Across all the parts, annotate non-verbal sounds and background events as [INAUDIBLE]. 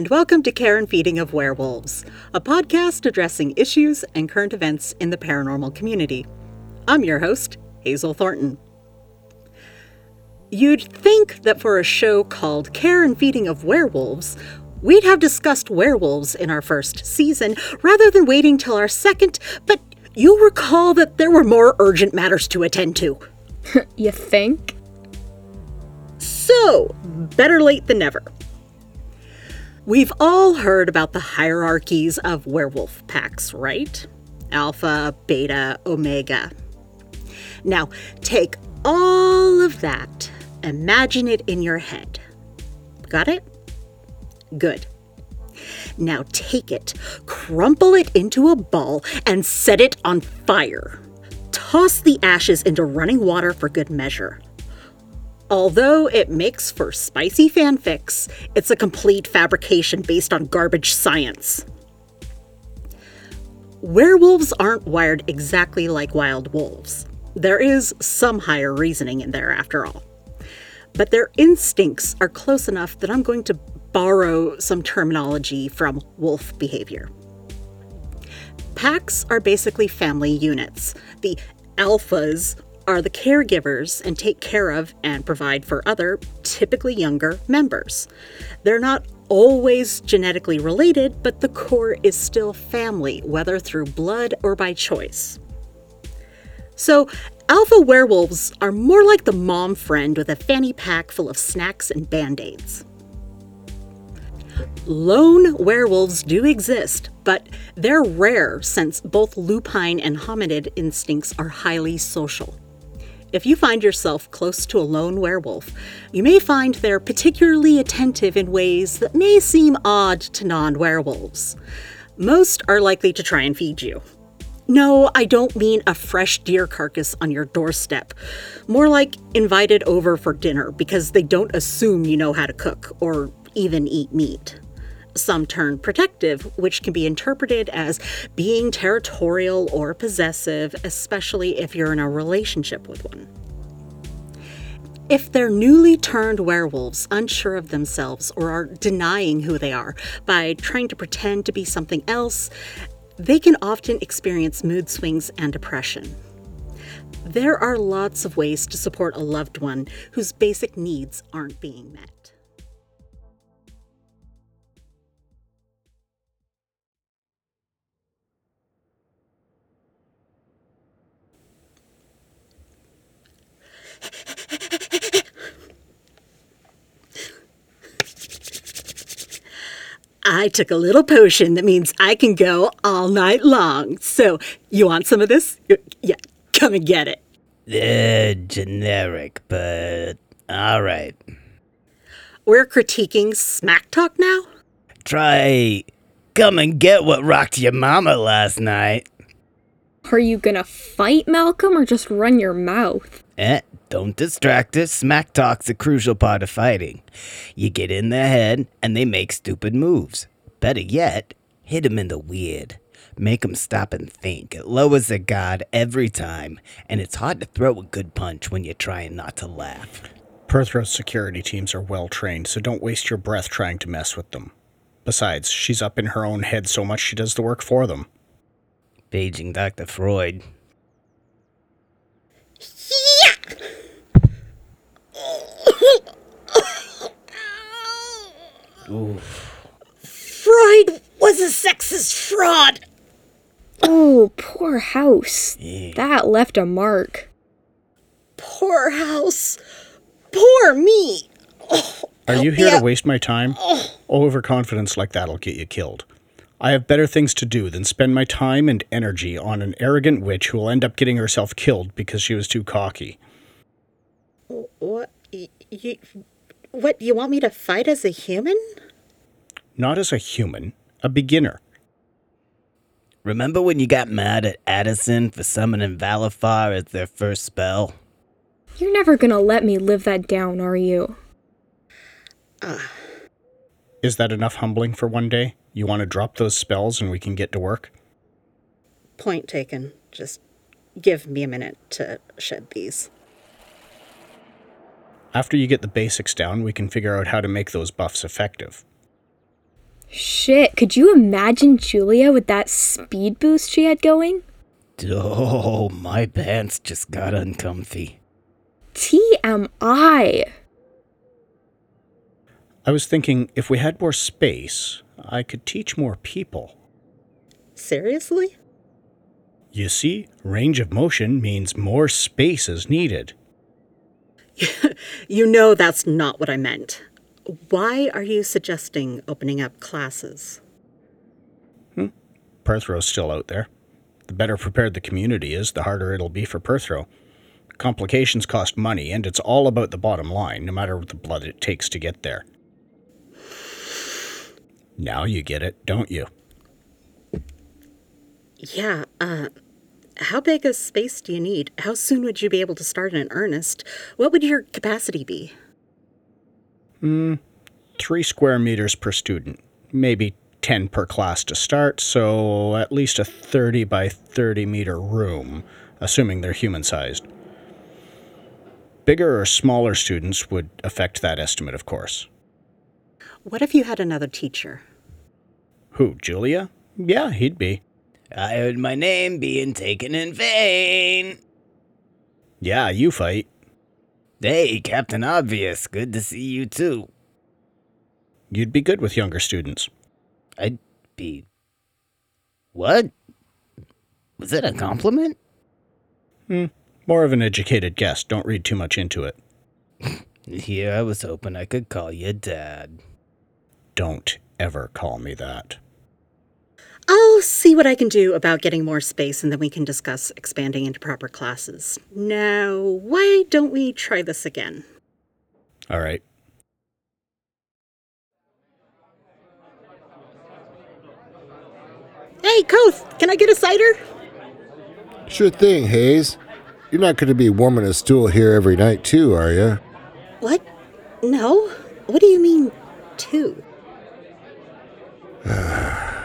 And welcome to Care and Feeding of Werewolves, a podcast addressing issues and current events in the paranormal community. I'm your host, Hazel Thornton. You'd think that for a show called Care and Feeding of Werewolves, we'd have discussed werewolves in our first season rather than waiting till our second, but you'll recall that there were more urgent matters to attend to. [LAUGHS] You think? So, better late than never. We've all heard about the hierarchies of werewolf packs, right? Alpha, beta, omega. Now, take all of that, imagine it in your head. Got it? Good. Now take it, crumple it into a ball, and set it on fire. Toss the ashes into running water for good measure. Although it makes for spicy fanfics, it's a complete fabrication based on garbage science. Werewolves aren't wired exactly like wild wolves. There is some higher reasoning in there, after all. But their instincts are close enough that I'm going to borrow some terminology from wolf behavior. Packs are basically family units. The alphas are the caregivers and take care of and provide for other, typically younger, members. They're not always genetically related, but the core is still family, whether through blood or by choice. So, alpha werewolves are more like the mom friend with a fanny pack full of snacks and band aids. Lone werewolves do exist, but they're rare since both lupine and hominid instincts are highly social. If you find yourself close to a lone werewolf, you may find they're particularly attentive in ways that may seem odd to non werewolves. Most are likely to try and feed you. No, I don't mean a fresh deer carcass on your doorstep. More like invited over for dinner because they don't assume you know how to cook or even eat meat. Some turn protective, which can be interpreted as being territorial or possessive, especially if you're in a relationship with one. If they're newly turned werewolves, unsure of themselves, or are denying who they are by trying to pretend to be something else, they can often experience mood swings and depression. There are lots of ways to support a loved one whose basic needs aren't being met. I took a little potion that means I can go all night long. So, you want some of this? Yeah, come and get it. Uh, generic, but alright. We're critiquing smack talk now? Try come and get what rocked your mama last night. Are you gonna fight Malcolm or just run your mouth? Eh, don't distract us. Smack talk's a crucial part of fighting. You get in their head and they make stupid moves. Better yet, hit hit 'em in the weird. Make Make 'em stop and think. It lowers their guard every time, and it's hard to throw a good punch when you're trying not to laugh. Perthro's security teams are well trained, so don't waste your breath trying to mess with them. Besides, she's up in her own head so much she does the work for them. Paging Dr. Freud. Freud was a sexist fraud. Oh, poor house. That left a mark. Poor house. Poor me. Are you here to waste my time? Overconfidence like that'll get you killed. I have better things to do than spend my time and energy on an arrogant witch who will end up getting herself killed because she was too cocky. What? You, what? You want me to fight as a human? Not as a human, a beginner. Remember when you got mad at Addison for summoning Valifar as their first spell? You're never gonna let me live that down, are you? [SIGHS] Is that enough humbling for one day? You want to drop those spells and we can get to work? Point taken. Just give me a minute to shed these. After you get the basics down, we can figure out how to make those buffs effective. Shit, could you imagine Julia with that speed boost she had going? Oh, my pants just got uncomfy. TMI. I was thinking if we had more space, I could teach more people. Seriously? You see, range of motion means more space is needed. [LAUGHS] You know that's not what I meant. Why are you suggesting opening up classes? Hmm. Perthro's still out there. The better prepared the community is, the harder it'll be for Perthro. Complications cost money, and it's all about the bottom line, no matter what the blood it takes to get there. Now you get it, don't you? Yeah, uh, how big a space do you need? How soon would you be able to start in earnest? What would your capacity be? Mm, three square meters per student, maybe 10 per class to start, so at least a 30 by 30 meter room, assuming they're human sized. Bigger or smaller students would affect that estimate, of course. What if you had another teacher? Who, Julia? Yeah, he'd be. I heard my name being taken in vain. Yeah, you fight. Hey, Captain Obvious, good to see you too. You'd be good with younger students. I'd be. What? Was it a compliment? Hmm. More of an educated guess. Don't read too much into it. Here, I was hoping I could call you Dad. Don't ever call me that. I'll see what I can do about getting more space and then we can discuss expanding into proper classes. Now, why don't we try this again? All right. Hey, Koth, can I get a cider? Sure thing, Hayes. You're not going to be warming a stool here every night, too, are you? What? No? What do you mean, two? [SIGHS] [SIGHS] [SIGHS]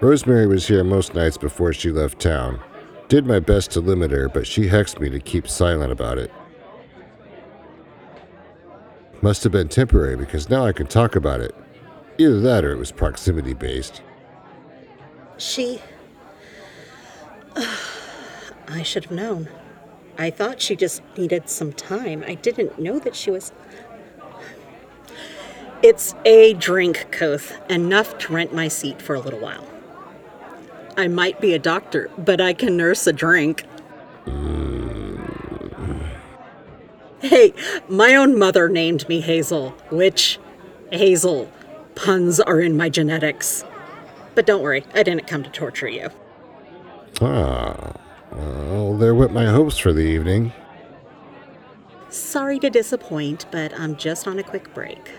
Rosemary was here most nights before she left town. Did my best to limit her, but she hexed me to keep silent about it. Must have been temporary because now I can talk about it. Either that or it was proximity based. She. [SIGHS] I should have known. I thought she just needed some time. I didn't know that she was. [SIGHS] It's a drink, Koth, enough to rent my seat for a little while. I might be a doctor, but I can nurse a drink. Hey, my own mother named me Hazel, which, Hazel, puns are in my genetics. But don't worry, I didn't come to torture you. Ah, well, there went my hopes for the evening. Sorry to disappoint, but I'm just on a quick break.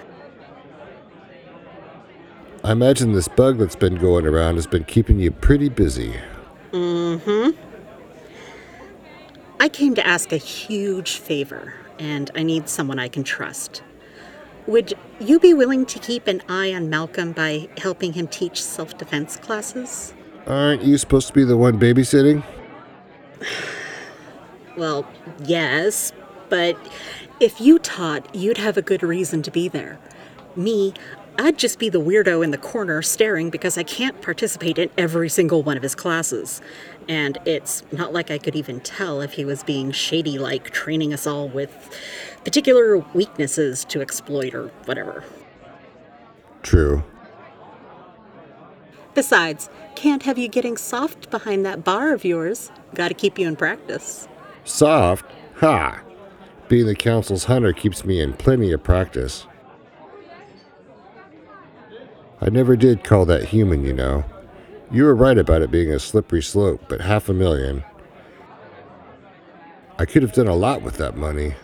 I imagine this bug that's been going around has been keeping you pretty busy. Mm hmm. I came to ask a huge favor, and I need someone I can trust. Would you be willing to keep an eye on Malcolm by helping him teach self defense classes? Aren't you supposed to be the one babysitting? [SIGHS] Well, yes, but if you taught, you'd have a good reason to be there. Me, I'd just be the weirdo in the corner staring because I can't participate in every single one of his classes. And it's not like I could even tell if he was being shady like training us all with particular weaknesses to exploit or whatever. True. Besides, can't have you getting soft behind that bar of yours. Gotta keep you in practice. Soft? Ha! Being the council's hunter keeps me in plenty of practice. I never did call that human, you know. You were right about it being a slippery slope, but half a million. I could have done a lot with that money.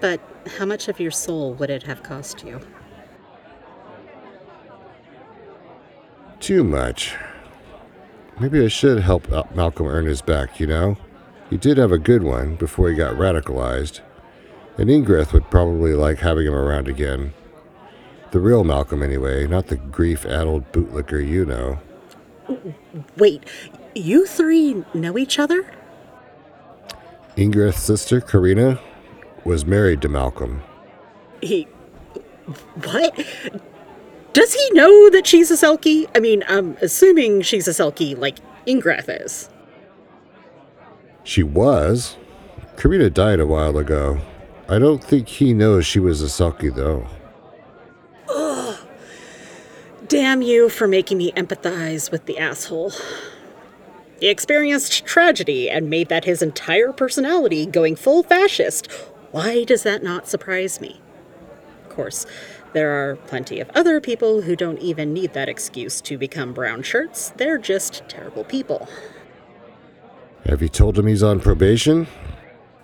But how much of your soul would it have cost you? Too much. Maybe I should help Malcolm earn his back, you know? He did have a good one before he got radicalized. And Ingrith would probably like having him around again. The real Malcolm, anyway, not the grief addled bootlicker you know. Wait, you three know each other? Ingrith's sister, Karina, was married to Malcolm. He. What? Does he know that she's a Selkie? I mean, I'm assuming she's a Selkie like Ingrith is. She was. Karina died a while ago. I don't think he knows she was a Selkie, though. Damn you for making me empathize with the asshole. He experienced tragedy and made that his entire personality going full fascist. Why does that not surprise me? Of course, there are plenty of other people who don't even need that excuse to become brown shirts. They're just terrible people. Have you told him he's on probation?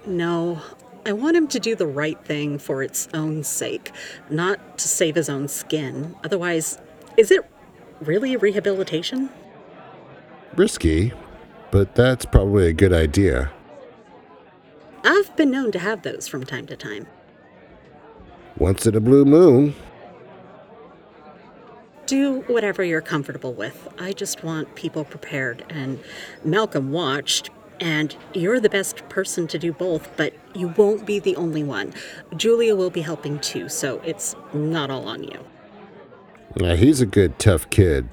No, I want him to do the right thing for its own sake, not to save his own skin. Otherwise, is it really rehabilitation? Risky, but that's probably a good idea. I've been known to have those from time to time. Once in a blue moon. Do whatever you're comfortable with. I just want people prepared. And Malcolm watched, and you're the best person to do both, but you won't be the only one. Julia will be helping too, so it's not all on you. Yeah, he's a good, tough kid.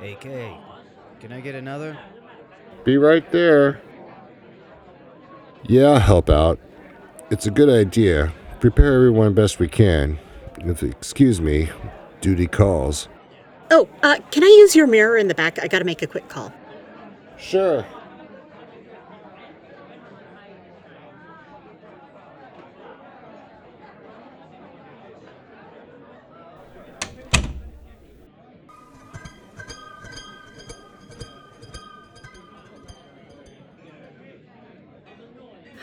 AK, can I get another? Be right there. Yeah, I'll help out. It's a good idea. Prepare everyone best we can. If excuse me, duty calls. Oh, uh, can I use your mirror in the back? I gotta make a quick call. Sure.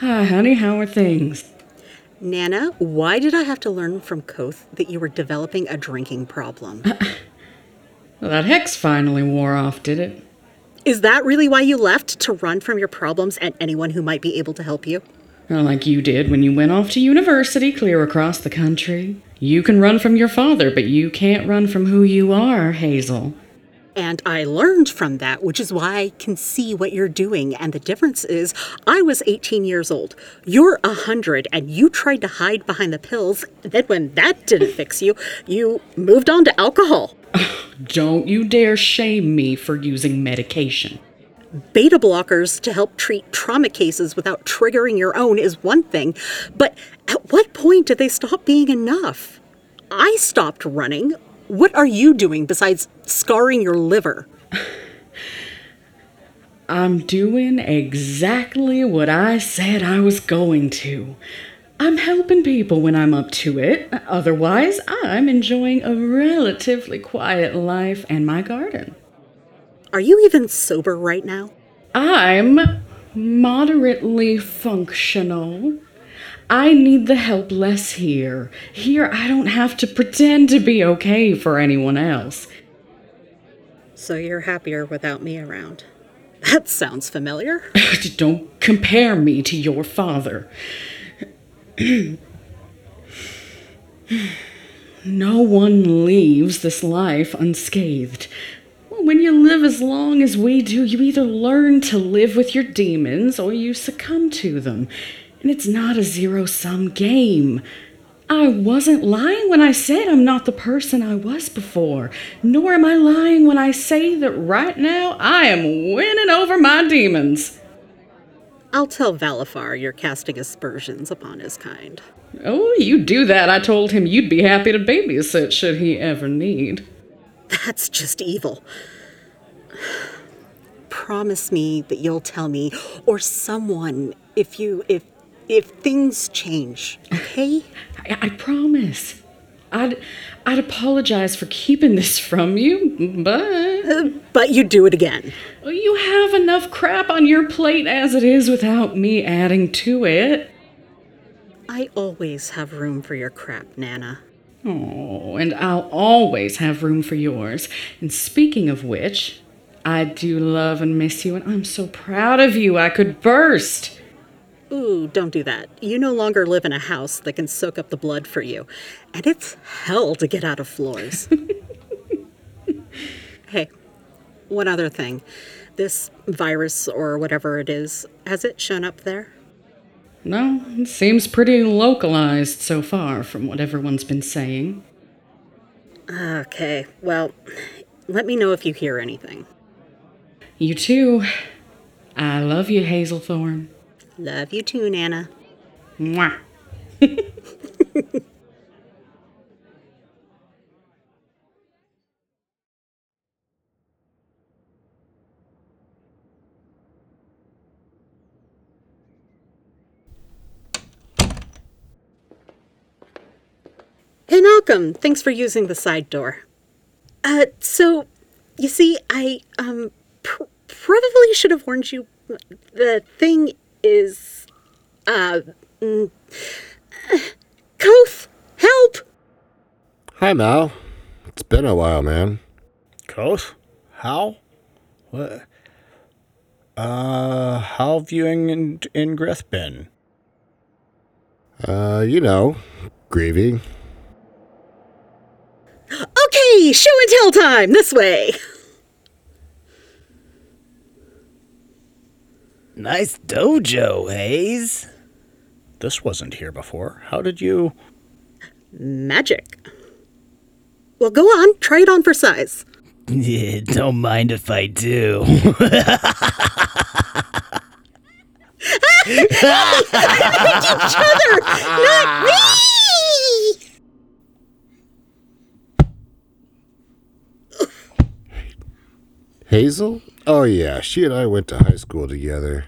Hi, honey, how are things? Nana, why did I have to learn from Koth that you were developing a drinking problem? [LAUGHS] Well, that hex finally wore off, did it? Is that really why you left? To run from your problems and anyone who might be able to help you? Well, like you did when you went off to university clear across the country. You can run from your father, but you can't run from who you are, Hazel. And I learned from that, which is why I can see what you're doing. And the difference is, I was 18 years old. You're 100, and you tried to hide behind the pills. And Then, when that didn't fix you, you moved on to alcohol. [LAUGHS] Don't you dare shame me for using medication. Beta blockers to help treat trauma cases without triggering your own is one thing, but at what point did they stop being enough? I stopped running. What are you doing besides scarring your liver? [LAUGHS] I'm doing exactly what I said I was going to. I'm helping people when I'm up to it. Otherwise, I'm enjoying a relatively quiet life and my garden. Are you even sober right now? I'm moderately functional. I need the help less here. Here, I don't have to pretend to be okay for anyone else. So you're happier without me around. That sounds familiar. [LAUGHS] don't compare me to your father. no one leaves this life unscathed. When you live as long as we do, you either learn to live with your demons or you succumb to them. And it's not a zero sum game. I wasn't lying when I said I'm not the person I was before, nor am I lying when I say that right now I am winning over my demons. I'll tell Valifar you're casting aspersions upon his kind. Oh, you do that. I told him you'd be happy to babysit should he ever need. That's just evil. [SIGHS] Promise me that you'll tell me or someone if you if if things change, okay? I, I promise. I'd I'd apologize for keeping this from you, but uh, but you do it again. You have enough crap on your plate as it is without me adding to it. I always have room for your crap, Nana. Oh, and I'll always have room for yours. And speaking of which, I do love and miss you, and I'm so proud of you I could burst. Ooh, don't do that. You no longer live in a house that can soak up the blood for you. And it's hell to get out of floors. [LAUGHS] hey, one other thing. This virus or whatever it is, has it shown up there? No, it seems pretty localized so far from what everyone's been saying. Okay, well, let me know if you hear anything. You too. I love you, Hazelthorn. Love you too, Nana. Mwah. Hey, Malcolm, thanks for using the side door. Uh, so, you see, I, um, pr- probably should have warned you. The thing is, uh, mm, Koth, help! Hi, Mal. It's been a while, man. Koth? How? What? Uh, how have you and Ingrith been? Uh, you know, grieving. Okay, show and tell time, this way. Nice dojo, Hayes. This wasn't here before. How did you. Magic. Well, go on, try it on for size. Yeah, don't mind if I do. Other, not me! Hazel? Oh, yeah, she and I went to high school together.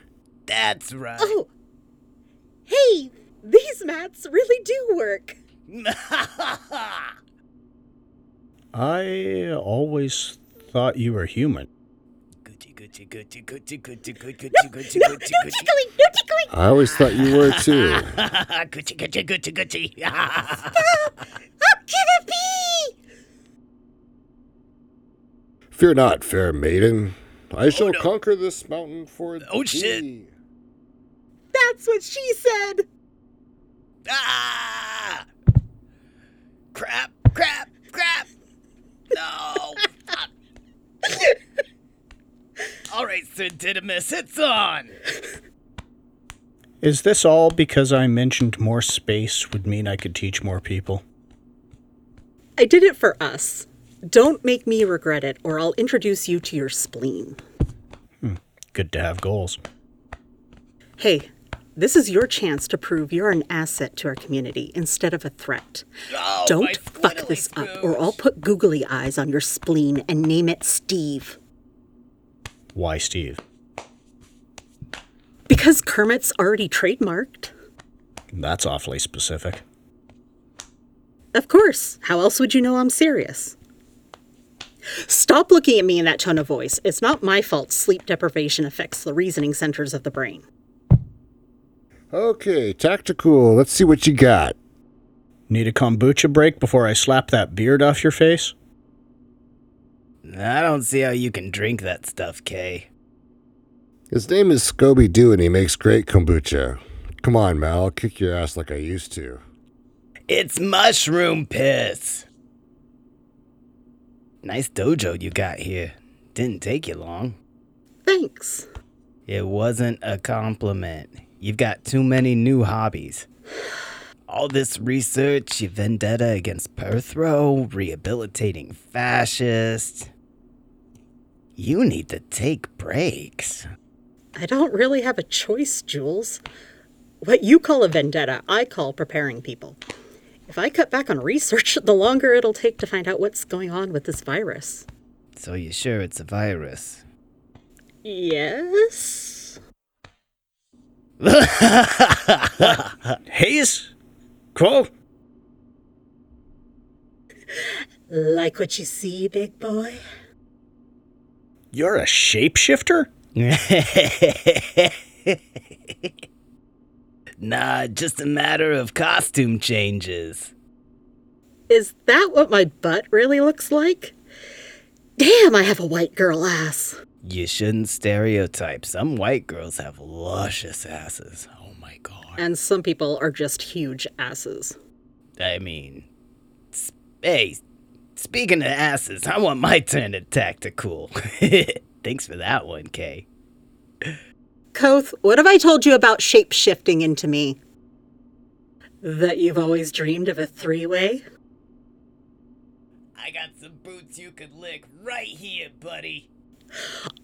That's right. Oh, hey, these mats really do work. [LAUGHS] I always thought you were human. No, no, no tickling, no tickling. I always thought you were too. [LAUGHS] Gucci? Fear not, fair maiden. I shall no. conquer this mountain for Oh, shit. Thee. That's what she said. Ah! Crap, crap, crap. No. All right, Sir Didymus, it's on. Is this all because I mentioned more space would mean I could teach more people? I did it for us. Don't make me regret it, or I'll introduce you to your spleen. Hmm. Good to have goals. Hey, this is your chance to prove you're an asset to our community instead of a threat. Oh, Don't fuck squiddly this up, or I'll put googly eyes on your spleen and name it Steve. Why, Steve? Because Kermit's already trademarked. That's awfully specific. Of course. How else would you know I'm serious? Stop looking at me in that tone of voice. It's not my fault sleep deprivation affects the reasoning centers of the brain. Okay, tactical. Let's see what you got. Need a kombucha break before I slap that beard off your face? I don't see how you can drink that stuff, Kay. His name is Scooby Doo and he makes great kombucha. Come on, Mal, I'll kick your ass like I used to. It's mushroom piss. Nice dojo you got here. Didn't take you long. Thanks. It wasn't a compliment. You've got too many new hobbies. All this research, your vendetta against Perthro, rehabilitating fascists. You need to take breaks. I don't really have a choice, Jules. What you call a vendetta, I call preparing people. If I cut back on research, [LAUGHS] the longer it'll take to find out what's going on with this virus. So you're sure it's a virus? Yes? [LAUGHS] Hayes? Crow? Like what you see, big boy? You're a shapeshifter? [LAUGHS] nah, just a matter of costume changes. Is that what my butt really looks like? Damn, I have a white girl ass. You shouldn't stereotype. Some white girls have luscious asses. Oh my god. And some people are just huge asses. I mean, hey, speaking of asses, I want my turn at tactical. [LAUGHS] Thanks for that one, Kay. Koth, what have I told you about shape shifting into me? That you've always dreamed of a three way? I got some boots you could lick right here, buddy.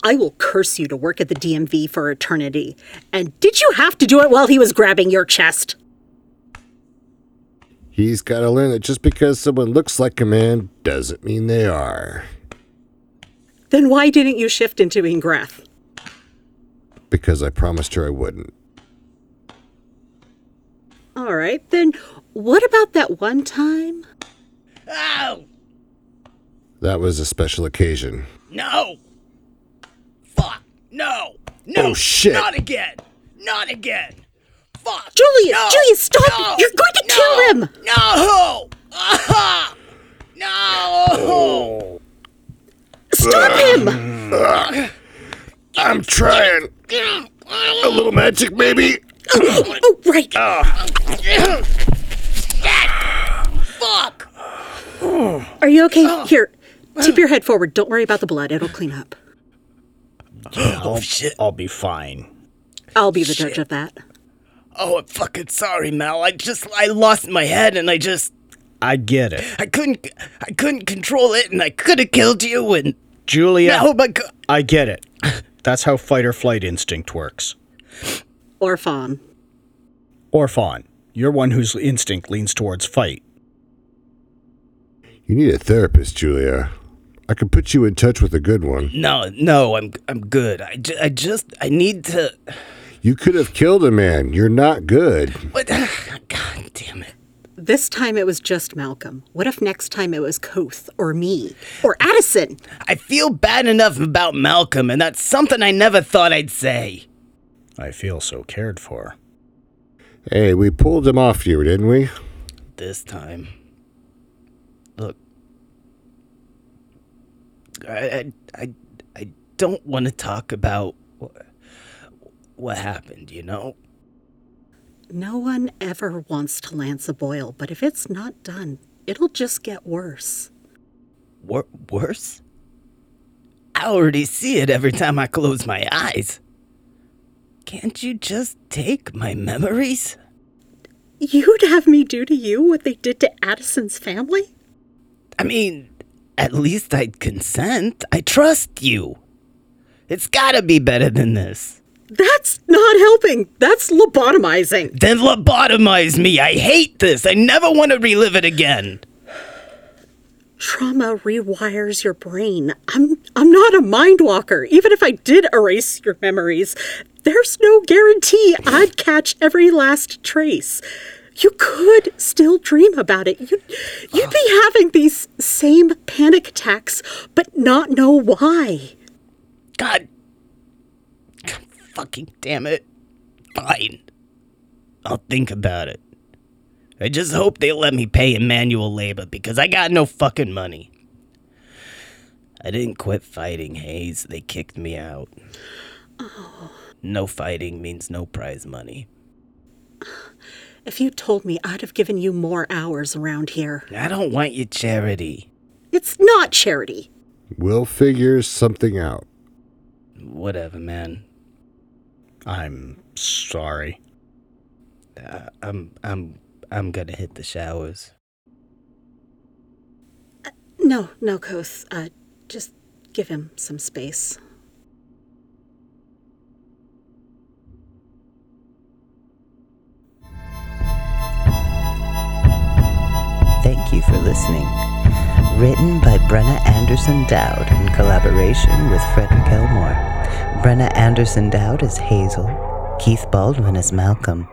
I will curse you to work at the DMV for eternity. And did you have to do it while he was grabbing your chest? He's got to learn that just because someone looks like a man doesn't mean they are. Then why didn't you shift into Ingrith? Because I promised her I wouldn't. All right, then what about that one time? Ow! That was a special occasion. No! Fuck! No! No! Oh, shit. Not again! Not again! Fuck! Julius, No! Julius, stop! No! You're going to No! kill him! No! Ah! No! Stop him! I'm trying. A little magic, maybe? oh, right. Fuck! Are you okay? Here, tip your head forward. Don't worry about the blood. It'll clean up. I'll, shit. I'll be fine. I'll be the judge of that. Oh, I'm fucking sorry, Mal. I just I lost my head and I just I get it. I couldn't I couldn't control it and I could have killed you and Julia, oh my god. I get it. That's how fight or flight instinct works. Or fawn. Or fawn. You're one whose instinct leans towards fight. You need a therapist, Julia. I could put you in touch with a good one. No, no, I'm I'm good. I, ju- I just I need to You could have killed a man. You're not good. What [SIGHS] God damn it. This time it was just Malcolm. What if next time it was Koth or me or Addison? I feel bad enough about Malcolm and that's something I never thought I'd say. I feel so cared for. Hey, we pulled him off you, didn't we? This time. Look. I I I, don't want to talk about what, what happened, you know? No one ever wants to lance a boil, but if it's not done, it'll just get worse. Wor- worse? I already see it every time I close my eyes. Can't you just take my memories? You'd have me do to you what they did to Addison's family? I mean, at least I'd consent. I trust you. It's gotta be better than this. That's not helping. That's lobotomizing. Then lobotomize me. I hate this. I never want to relive it again. Trauma rewires your brain. I'm I'm not a mind walker. Even if I did erase your memories, there's no guarantee I'd catch every last trace. You could still dream about it. You'd, you'd be having these same panic attacks, but not know why. God. God fucking damn it. Fine. I'll think about it. I just hope they let me pay in manual labor because I got no fucking money. I didn't quit fighting, Hayes. They kicked me out. Oh. No fighting means no prize money. If you told me, I'd have given you more hours around here. I don't want your charity. It's not charity. We'll figure something out. Whatever, man. I'm sorry. Uh, I'm I'm I'm gonna hit the showers. No, no, Koth. Uh, just give him some space. Thank you for listening. Written by Brenna Anderson Dowd in collaboration with Frederick Elmore. Brenna Anderson Dowd is Hazel. Keith Baldwin as Malcolm.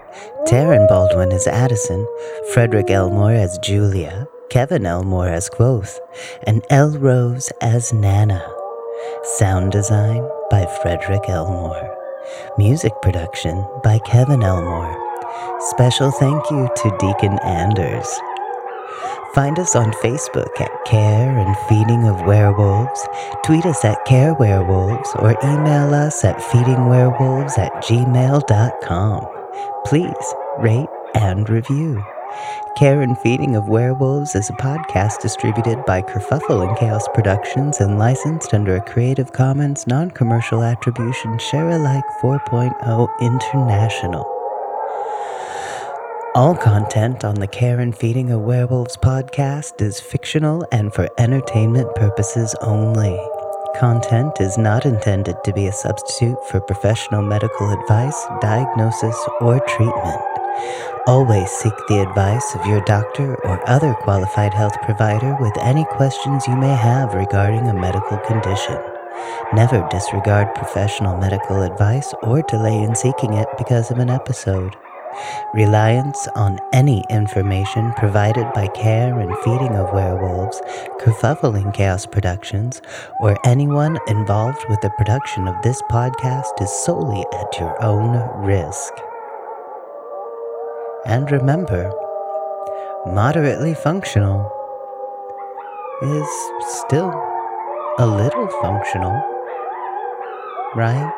Taryn Baldwin as Addison. Frederick Elmore as Julia. Kevin Elmore as Koth. And Elle Rose as Nana. Sound design by Frederick Elmore. Music production by Kevin Elmore. Special thank you to Deacon Anders. Find us on Facebook at Care and Feeding of Werewolves, tweet us at Care Werewolves, or email us at feedingwerewolves at gmail.com. Please rate and review. Care and Feeding of Werewolves is a podcast distributed by Kerfuffle and Chaos Productions and licensed under a Creative Commons non commercial attribution share alike 4.0 international. All content on the Care and Feeding of Werewolves podcast is fictional and for entertainment purposes only. Content is not intended to be a substitute for professional medical advice, diagnosis, or treatment. Always seek the advice of your doctor or other qualified health provider with any questions you may have regarding a medical condition. Never disregard professional medical advice or delay in seeking it because of an episode. Reliance on any information provided by Care and Feeding of Werewolves, Kerfuffling Chaos Productions, or anyone involved with the production of this podcast is solely at your own risk. And remember, moderately functional is still a little functional. Right?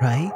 Right?